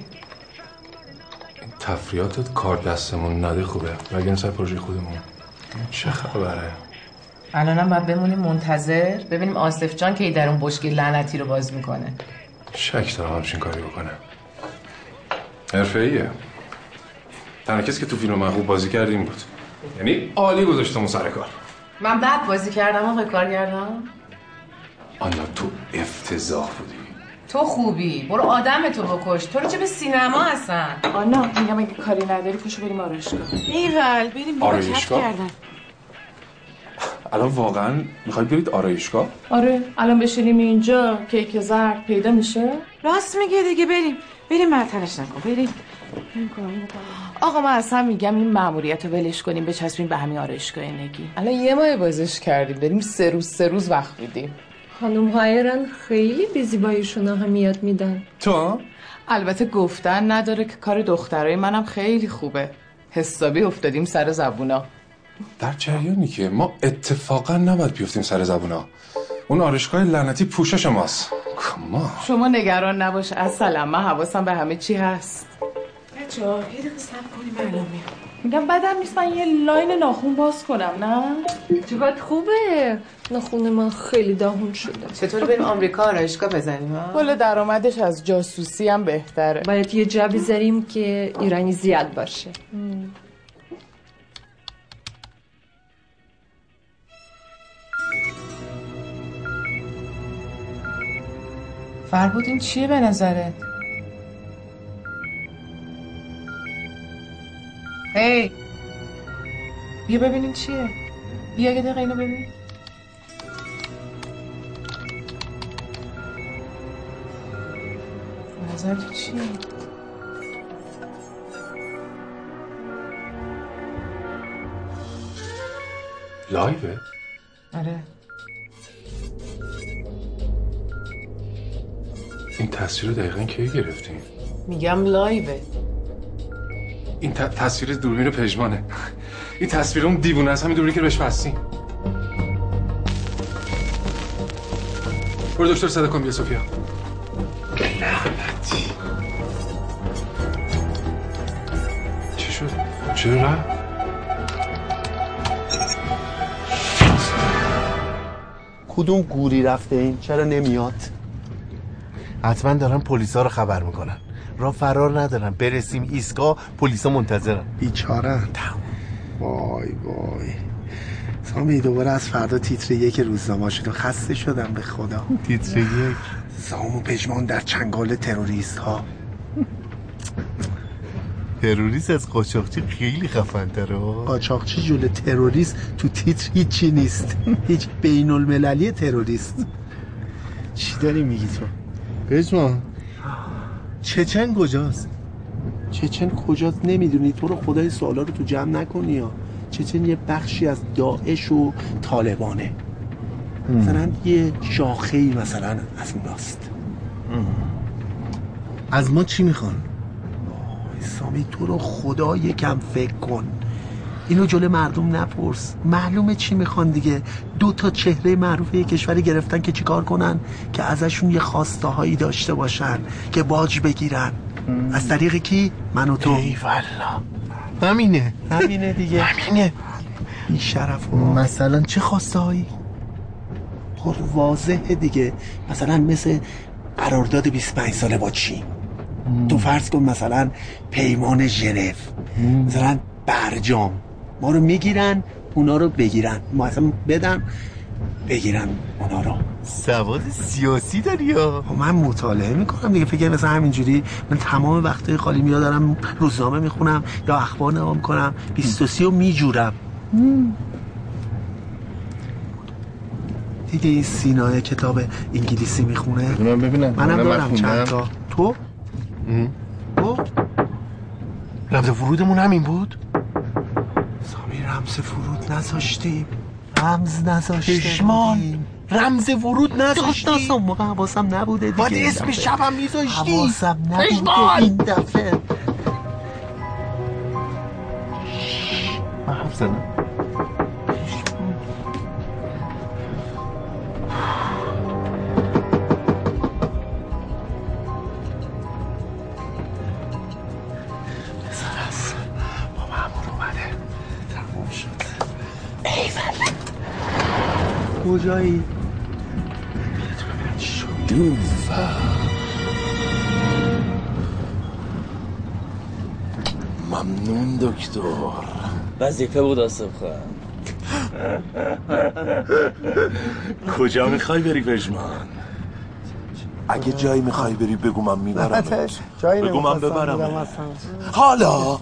تفریاتت کار دستمون نده خوبه. وگرنه سر پروژه خودمون؟ چه خبره؟ الانم باید بمونیم منتظر ببینیم آصف جان کی در اون بشکه لعنتی رو باز می‌کنه. شک دارم همچین کاری بکنه. حرفه ایه تنها کسی که تو فیلم من خوب بازی کرد این بود. یعنی عالی گذاشتمون سر کار. من بعد بازی کردم آقای کارگردان آنا تو افتضاح بودی. تو خوبی. برو آدم تو بکش. تو رو چه به سینما هستن؟ آنا میگم اگه کاری نداری پشو بریم آرایشگاه. ایول بریم آرایشگاه؟ کردن. الان واقعا می‌خوای برید آرایشگاه؟ آره الان بشینیم اینجا کیک زرد پیدا میشه. راست میگه دیگه بریم. بریم معطلش نکن بریم. آقا من اصلا میگم این مأموریت رو ولش کنیم بچسبیم به همین آرایشگاه نگی الان یه ماه بازش کردیم داریم سه روز سه روز وقت میدیم. خانم هایرن خیلی به زیباییشون اهمیت میدن. تو؟ البته گفتن نداره که کار دخترای منم خیلی خوبه. حسابی افتادیم سر زبونا. در جریانی که ما اتفاقا نباید بیفتیم سر زبونا. اون آرایشگاه لعنتی پوشش ماست. کما. شما نگران نباش اصلا من حواسم به همه چی هست. بچه یه دقیقه صبر کنیم الان میام. میگم بدم نیست من یه لاین ناخون باز کنم نه؟ چقدر خوبه. نخونه من خیلی داغون شده. چطور بریم آمریکا آرایشگاه بزنیم ها؟ کل درآمدش از جاسوسی هم بهتره. باید یه جا بذاریم که ایرانی زیاد باشه. فربود این چیه به نظرت؟ هی بیا ببینیم چیه. بیا یه دقیقه اینو ببین. نظر تو چیه؟ لایوه؟ آره. این تصویر رو دقیقا کی گرفتیم؟ میگم لایوه. این ت- تصویر دوربین پژمانه. این تصویر اون دیوونه است همین دوربینی که بهش بستیم. برو دکتر صدا کن بیا سوفیا. لعنتی چی شد؟ چرا رفت؟ کدوم گوری رفته این؟ چرا نمیاد؟ حتما دارن پلیسا رو خبر می‌کنن. را فرار ندارن. برسیم ایستگاه پلیسا منتظرن. بیچاره وای وای. سامی دوباره از فردا تیتر یک روزنامه شد. و خسته شدم به خدا. تیتر یک. سام و پژمان در چنگال تروریست ها تروریست از قاچاقچی خیلی خفن تره قاچاقچی جلو تروریست تو تیتر هیچی نیست. هیچ بین المللی تروریست. چی داری میگی تو؟ پژمان چچن کجاست؟ چچن کجاست نمی‌دونی. تو رو خدای سوالا رو تو جمع نکنی یا. چچن یه بخشی از داعش و طالبانه. مثلا یه شاخه مثلا از اوناست. از ما چی می‌خوان؟ سامی تو رو خدا یکم فکر کن. اینو جلو مردم نپرس. معلومه چی می‌خوان دیگه؟ دو تا چهره معروف یه کشوری گرفتن که چیکار کنن؟ که ازشون یه خواسته هایی داشته باشن که باج بگیرن. از طریق کی؟ من و تو. ای والا همینه. همینه دیگه. همینه. این شرف مثلا چه خواسته هایی پر واضحه دیگه. مثلا مثل قرارداد 25 ساله با چین. تو فرض کن مثلا پیمان ژنو. مثلا برجام. ما رو می‌گیرن اونا رو بگیرن. ما اصلا بدن بگیرن اونا رو. سواد سیاسی داری یا؟ من مطالعه می‌کنم دیگه. فکر مثلا همینجوری من تمام وقته خالی میاد دارم روزنامه می‌خونم یا اخبار نگاه می‌کنم. 23 رو میجورم. دیگه این سینای کتاب انگلیسی می‌خونه. ببینم ببینم. منم من دارم. چند تا. تو؟ تو؟ رمز ورودمون همین بود؟ سامی رمز فرود نذاشتیم. رمز نذاشتیم پشمان. رمز ورود نذاشتی داشت اون موقع حواسم نبوده دیگه. باید اسم. شبم میذاشتی. حواسم نبوده پشمان! این دفعه. من حرف زدم. کجایی؟ ممنون دکتر. وظیفه بود خواهم کجا می‌خوای بری پژمان؟ اگه جایی می‌خوای بری بگو من می‌برم بگو من ببرم. حالا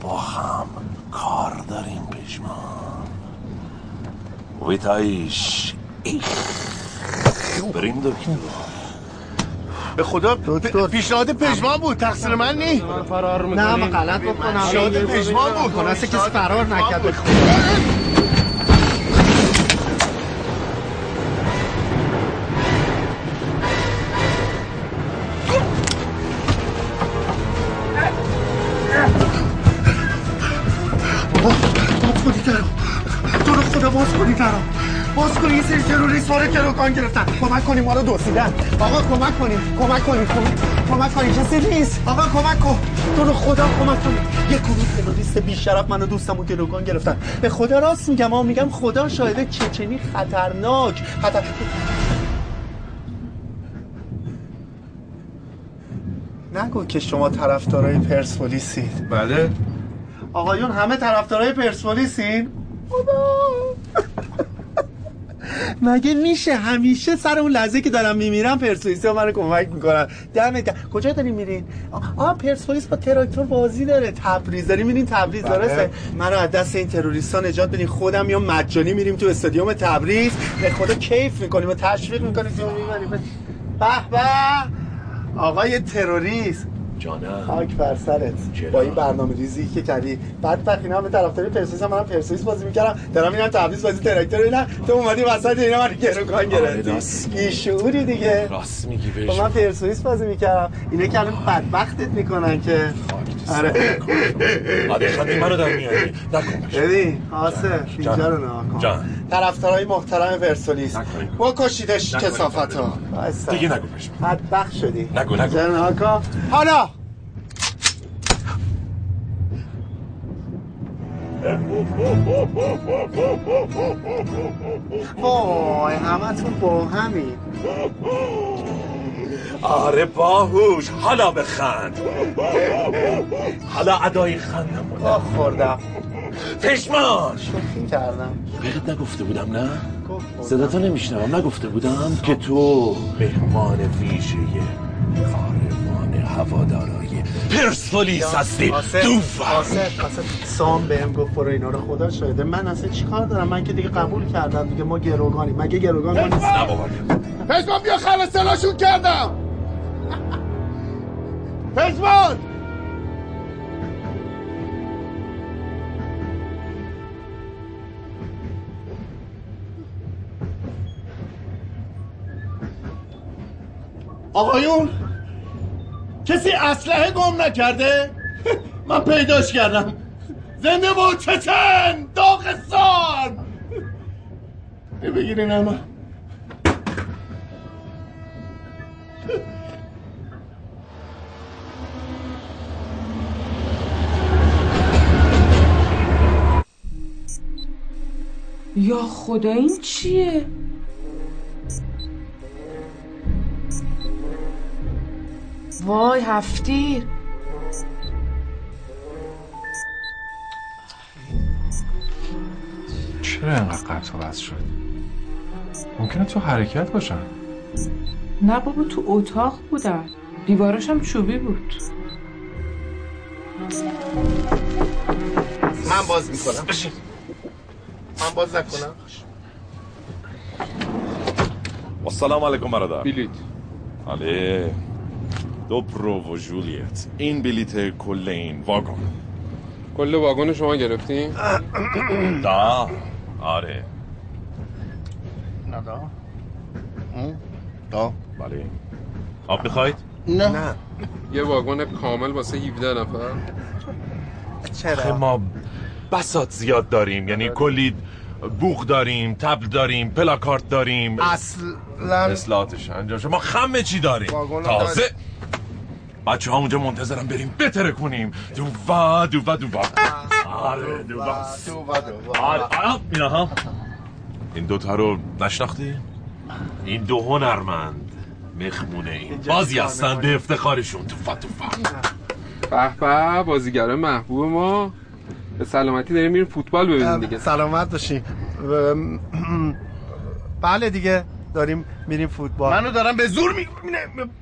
با هم کار داریم پژمان. ویتایش بریم دکتر به خدا پیشنهاد پژمان بود تقصیر من نی فرار نه ما غلط بکنم پیشنهاد پژمان بود کسی فرار نکرد باز کنی یه سری تروریست رو گروگان گرفتن. کمک کنیم ما رو دزدیدن. آقا کمک کنیم کمک کنیم کمک کمک کنیم. کسی نیست. آقا کمک کن. تو رو خدا کمک کنیم. یه گروه تروریست بیشرف منو دوستمو گروگان گرفتن. به خدا راست میگم آقا میگم خدا شاهده چچنی خطرناک. خطر نگو که شما طرفدارای پرسپولیسید. بله. آقایون همه طرفدارای پرسپولیسین؟ خدا مگه میشه همیشه سر اون لحظه که دارم میمیرم پرسپولیس ها منو کمک می‌کنن؟ دمت گرم. کجا دارین میرین آ پرسپولیس با تراکتور بازی داره. تبریز. داریم میرین تبریز بله. درسته؟ منو از دست این تروریستا نجات بدین. خودم یا مجانی میریم تو استادیوم تبریز. به خدا کیف می‌کنیم و تشویق می‌کنیم. به به. آقای تروریست. جانم. خاک بر سرت. با این برنامه ریزی که کردی. بعد وقتی اینا هم به طرفداری پرسپولیس منم پرسپولیس بازی می‌کردم. دارم میرم تبریز بازی تراکتور اینا. تو اومدی وسط اینا من گروگان گرفتی. بی شعوری دیگه. راست میگی بهش من پرسپولیس بازی می‌کردم. اینا که الان بدبختت می‌کنن که. آره. خندی منو در میاری. نکن. ببین آسف اینجا رو نها کن. طرفدارای محترم پرسپولیس. بکشیدش. کسافتو. دیگه نگو بهش. بدبخت شدی. نگو، نگو. حالا وای همتون با همین. آره باهوش حالا بخند. حالا ادای خندم آه خوردم. پشمان شوخی کردم. بهت نگفته بودم نه؟ صداتو نمیشنوم نگفته بودم که تو مهمان ویژه. هوادارای پرسپولیس هستی آسف سام بهم گفت برو اینا رو خدا شاهده. من اصلا چیکار دارم؟ من که دیگه قبول کردم. دیگه ما گروگانیم. مگه گروگان ما نیست؟ پشمان بیا خلصلاشون کردم. پشمان آقایون کسی اسلحه گم نکرده؟ من پیداش کردم. زنده با چچن داغستان بگیرین اما. یا خدا این چیه؟ وای هفتیر. چرا اینقدر قطع و وصل شد ممکنه تو حرکت باشن. نه بابا تو اتاق بودم دیواراش هم چوبی بود. من باز می‌کنم. من باز نکنم. السلام علیکم برادر. بلیت آله دوپرو و جولیت این بلیت کل این واگن کل واگن شما گرفتین؟ دا آره ندا دا بله آب می‌خواید؟ نه یه واگن کامل واسه 17 نفر. آخه ما بسات زیاد داریم. یعنی کلی بوغ داریم تبل داریم پلاکارت داریم. اصلا اصلاحاتش انجام شد. ما خمه چی داریم؟ واگن تازه. بچه ها اونجا منتظرم بریم بتره کنیم. دووا دووا دووا. آره دووا. آره. آره اینا ها. این دوتا رو نشناختی؟ این دو هنرمند. مهمون این بازی هستن به افتخارشون. توفا توفا به به بازیگرای محبوب ما. به سلامتی داریم میریم فوتبال ببینیم دیگه. سلامت باشین ام، بله دیگه. داریم میریم فوتبال. منو دارم به زور می...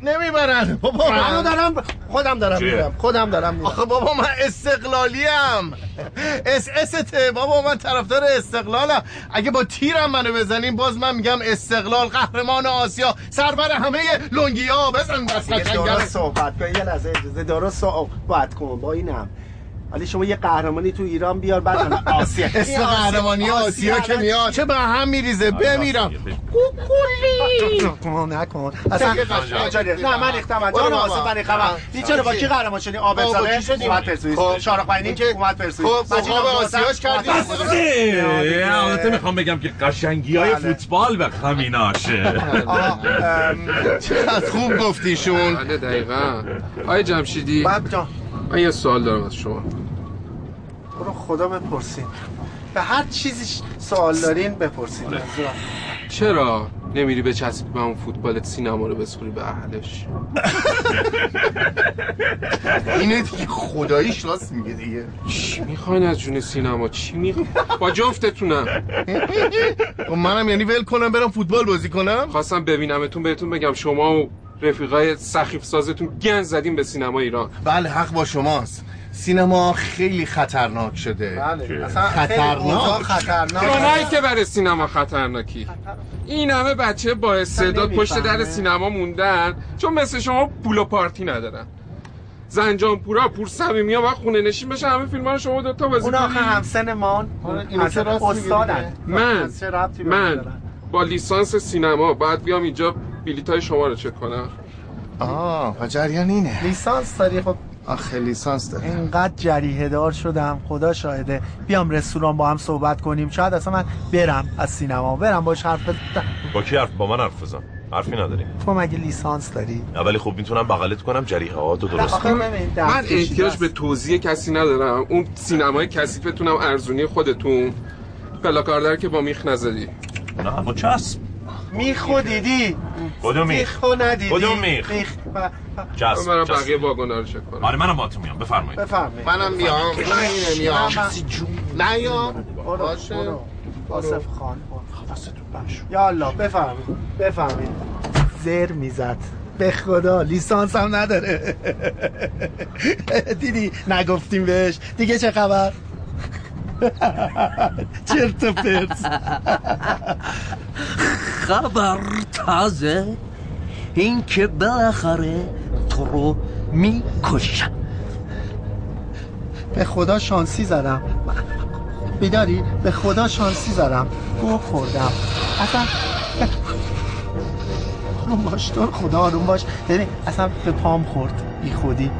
نمی‌برن. بابا منو دارم خودم دارم؟ میرم. خودم دارم میرم. آخه بابا من استقلالیم. اس اس ته بابا من طرفدار استقلالم. اگه با تیرم منو بزنیم باز من میگم استقلال قهرمان آسیا. سربر همه لنگیا بزن درست صحبت کن. یه لحظه اجازه. درست صحبت کن. با اینم. ولی شما یه قهرمانی تو ایران بیار بعد آسیا. اسم قهرمانی آسیا که میاد. چه به هم میریزه؟ بمیرم. نکن نکن. اصلا. نه من از جان بابا. من این چرا با کی قهرمان شدی؟ با زاده؟ اومد پرسپولیس. خب. شارق پایینی که- اومد پرسپولیس. خب، مجید خب، آبادان آسیاش کردی. پرسپولیس. البته می‌خوام بگم که قشنگی های بله. فوتبال به همیناشه چقدر خوب گفتیشون. بله دقیقا. آی جمشیدی بعد جان. من یه سوال دارم از شما. برو خدا بپرسین. به هر چیزی سوال دارین بپرسین. چرا نمیری به چسبی به اون فوتبالت سینما رو بسپری به اهلش؟ اینه دیگه خداییش راست میگه دیگه. چی می‌خواین از جون سینما؟ چی می‌خواین با جفتتونم. خب منم یعنی ول کنم برم فوتبال بازی کنم. خواستم ببینمتون بهتون بگم شما و رفیقای سخیف سازتون گن زدیم به سینما ایران. بله حق با شماست. سینما خیلی خطرناک شده. بله. خطرناک. خطرناک. که برای سینما خطرناکی. این همه بچه با استعداد پشت در. سینما موندن چون مثل شما پول و پارتی ندارن. زنجان پورا پور صمیمی و خونه نشین بشه همه فیلم ها رو شما دوتا بازی اون آخه. همسن مان میگه استادن. من من؟ با لیسانس سینما باید بیام اینجا بلیط های شما رو چک کنم. آه و جریان اینه. لیسانس داری؟ خب آخه لیسانس داره. اینقدر جریه دار شدم خدا شاهده. بیام رستوران با هم صحبت کنیم. شاید اصلا من برم از سینما. برم باش حرف بزنم با کی حرف با من حرف بزن. حرفی نداری. تو مگه لیسانس داری؟ ولی خب می‌تونم بغلت کنم جریحه ها تو درست کنم من احتیاج. به توضیح کسی ندارم. اون سینمای کثیفتونم ارزونی خودتون. پلاکاردر که با میخ نزدی. نه با چسب. میخو دیدی؟ کدوم میخ؟ میخو ندیدی. کدوم میخ؟ میخ چسب من. بقیه واگونا رو چک کنم. آره منم با تو میام. بفرمایید. بفرمایید. منم میام. میام نه یا برو باشه. آصف خان یا الله بفرمایید. بفرمایید. زر می‌زد. به خدا لیسانس هم نداره. دیدی نگفتیم بهش. دیگه چه خبر؟ چرت و پرت. خبر تازه این که بالاخره تو رو می‌کشم. به خدا شانسی زدم. بیداری به خدا شانسی زدم. گوه خوردم. اصلا آروم باش تو خدا آروم باش. ببین اصلا به پام خورد بی خودی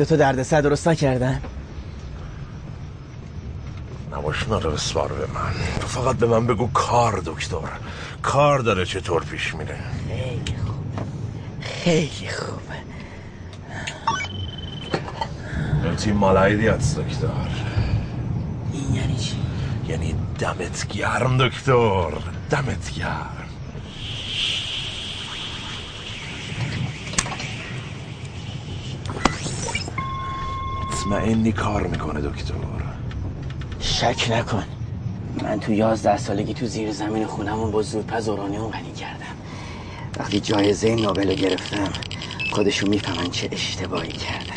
دوتا دردسر درست نکردن. نباش رو بسپار به من. تو فقط به من بگو کار دکتر. کار داره چطور پیش میره. خیلی خوبه خیلی خوبه انتی مالایدی هست دکتر. این یعنی چی؟ یعنی دمت گرم دکتر. دمت گرم. مطمئنی کار می‌کنه دکتر. شک نکن. من تو یازده سالگی تو زیر زمین خونمون با زورپز اورانیوم غنی کردم. وقتی جایزه نوبل رو گرفتم خودشون می‌فهمن چه اشتباهی کردن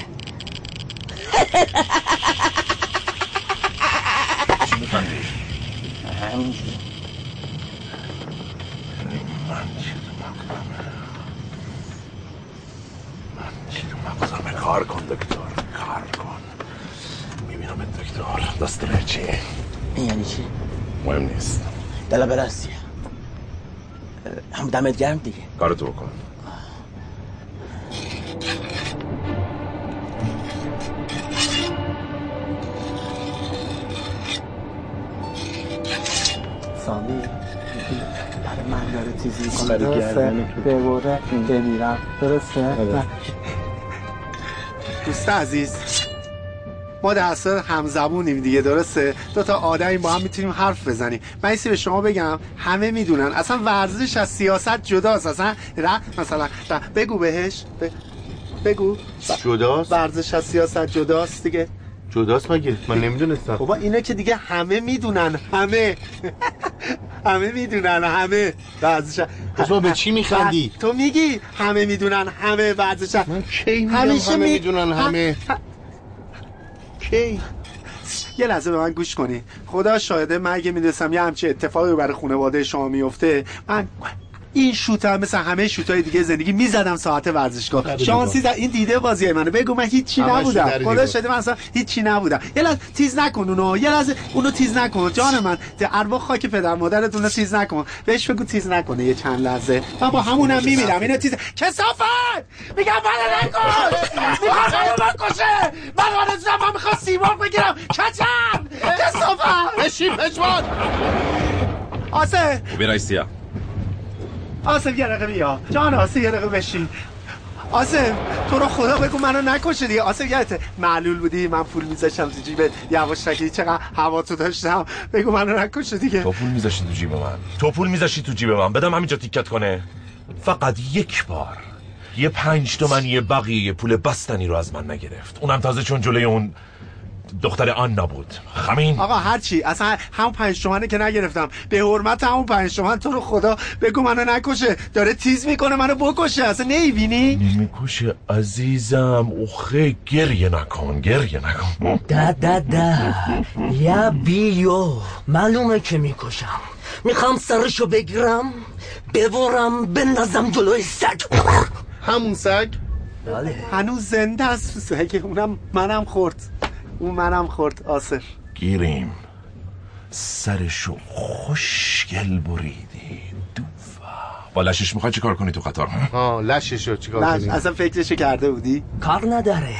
دکتر دست داره چی این یعنی چی؟ مهم نیست. دلا براستی هم دمت گرم دیگه. کارتو بکن. سامی برای من داره چیزی می‌کنه. درسته؟ ببره بمیرم درسته؟ نه. دوست عزیز. ما در اصل همزبونیم دیگه درسته؟ دو تا آدمی با هم می‌تونیم حرف بزنیم. من به شما بگم همه می‌دونن. اصلا ورزش از سیاست جداست. اصلا ر... مثلا ر... بگو بهش. ب... بگو. جداست؟ ورزش از سیاست جداست دیگه. جداست مگه؟ من نمی‌دونستم. بابا اینه که دیگه همه می‌دونن. همه. همه می‌دونن. همه ورزش. تو به چی میخندی؟ تو میگی همه می‌دونن. همه ورزش. من کی میگم همه می- می‌دونن همه؟ کی یه لحظه به من گوش کنی. خدا شاهده من اگه می‌دونستم یه همچین اتفاقی برای خانواده شما میفته من این شوت هم مثل همه شوت های دیگه زندگی می‌زدم ساعت ورزشگاه. شانسی در این دیده بازی منو بگو من هیچی نبودم. خدا شده من اصلا هیچی نبودم. یه لحظه تیز نکن اونو. یه لحظه اونو تیز نکن. جان من ارواح خاک پدر مادرت اونو تیز نکن. بهش بگو تیز نکنه یه چند لحظه. من با همونم میمیرم. اینو تیز کسافت! میگم من نکن می‌خوام منو بکشه! من من می‌خوام سیمرغ بگیرم. کچم! کسافت! بشین پشمان! آسه! خوبی رئیسیا آسف یه رقه بیا جان آسف یه رقه بشین. آسف تو رو خدا بگو منو نکشه دیگه. آسف یادت معلول بودی؟ من پول میذاشتم تو جیبت. یواشکی چقدر هوا تو داشتم. بگو منو نکشه دیگه. تو پول میذاشتی تو جیب من. تو پول میذاشتی تو جیب من. بدم همینجا تیکت کنه. فقط یک بار. یه پنج تومنی بقیه پول بستنی رو از من نگرفت. اونم تازه چون جلوی اون دختر آن نبود. خمین. آقا هرچی اصلا همون پنج تومنه که نگرفتم. به حرمت همون پنج تومن تو رو خدا بگو منو نکشه. داره تیز می‌کنه منو بکشه. اصلا نیبینی نمی‌کشه عزیزم. اوخه گریه نکن گریه نکن. ده ده ده. یا بیو. معلومه که می‌کشم. می‌خوام سرشو بگیرم ببرم بندازم جلوی سگ. همون سگ؟ بله. هنوز زنده است. سگ اونم منم خورد. اون منم خورد آسر گیریم. سرشو خوشگل بریدی دوفا. با لشش می‌خوای چیکار کنی تو قطار ها لششو چیکار کنی؟ اصلا فکرشو کرده بودی؟ کار نداره.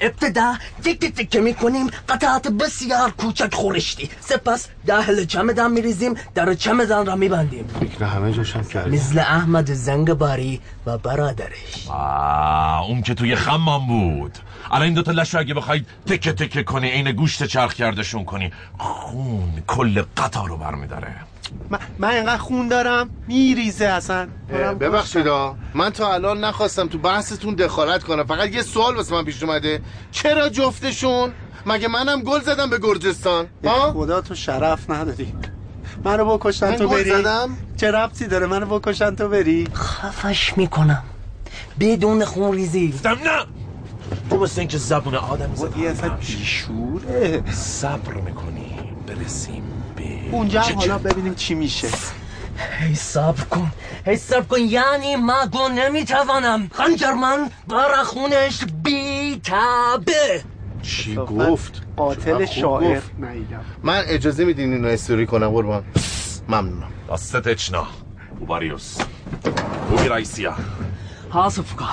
ابتدا تک تک می‌کنیم قطعات بسیار کوچک خورشتی. سپس داخل چمدان میریزیم در چمدان را میبندیم. فکر همه جاشم کردیم مثل احمد زنگباری و برادرش. اون که توی خمام بود. الان این دوتا لش رو اگه بخوای تکه تکه کنی عین گوشت چرخ کردشون کنی. خون کل قطار رو برمیداره. من, من اینقدر خون دارم میریزه اصلا. ببخشید من تا الان نخواستم تو بحثتون دخالت کنم. فقط یه سوال واسه من پیش اومده. چرا جفتشون؟ مگه منم گل زدم به گرجستان؟ ها خدا تو شرف نداری. منو بکشن تو بری. زدم؟ چه ربطی داره منو بکشن تو بری؟ خفش می‌کنم. بدون خون ریزی. نه! تو مثل اینکه زبون آدم زبون اصلا بیشوره. صبر می‌کنی. برسیم به اونجا هم حالا ببینیم چی میشه. هی صبر کن. هی صبر کن. یعنی مگو نمی‌توانم. خنجر من برخونش بی تابه چی گفت؟ قاتل شاعر من اجازه میدین اینو استوری کنم قربان؟ ممنونم. دستت اچنا اوباریوس. خوبی رئیسیا. حاصف کن.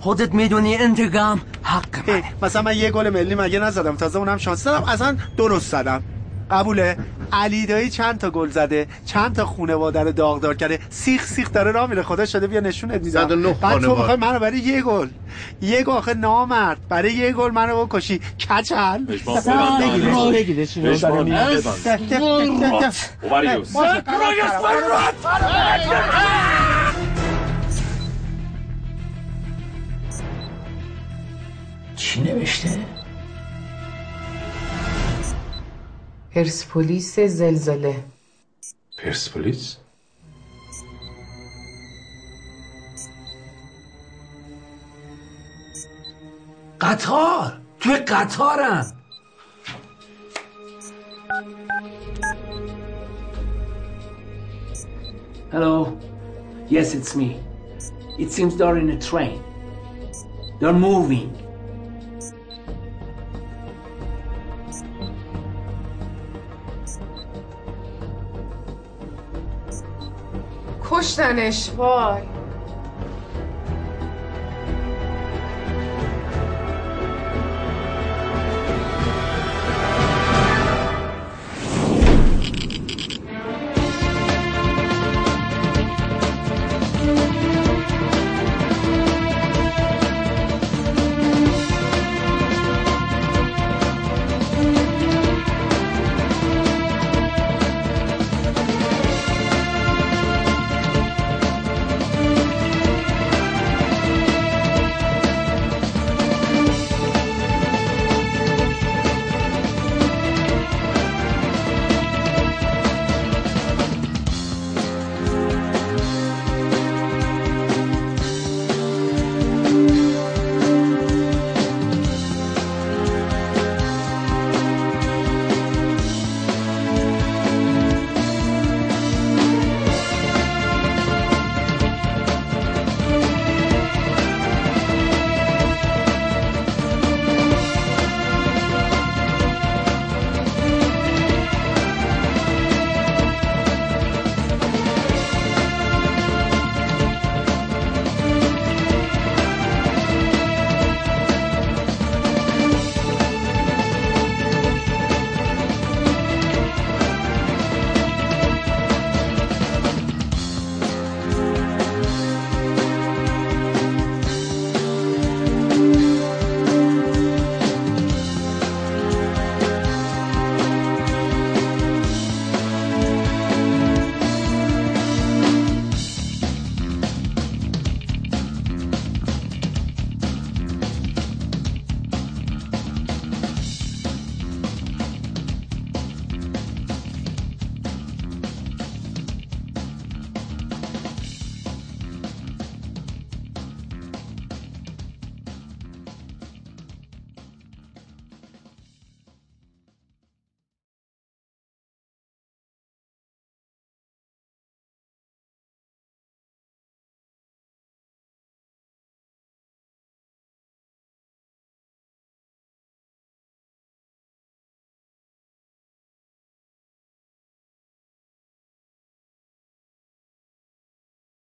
خودت می‌دونی انتقام حق منه. مثلا من یه گل ملی مگه نزدم؟ تازه اونم شانس دادم اصلا درست زدم. قبوله. علی دایی چند تا گل زده چند تا خونواده رو داغدار کرده. سیخ سیخ داره راه میره. خدا شده بیا نشونت میدم. بعد تو می‌خوای منو برای یه گل. یه گل آخه نامرد. برای یه گل منو بکشی. کچل. بگیرش بگیرش چی نوشته؟ پرسپولیس زلزله پرسپولیس؟ قطار توی قطارم Hello. Yes, it's me. It seems they're in a train. They're moving. کشتنش وای.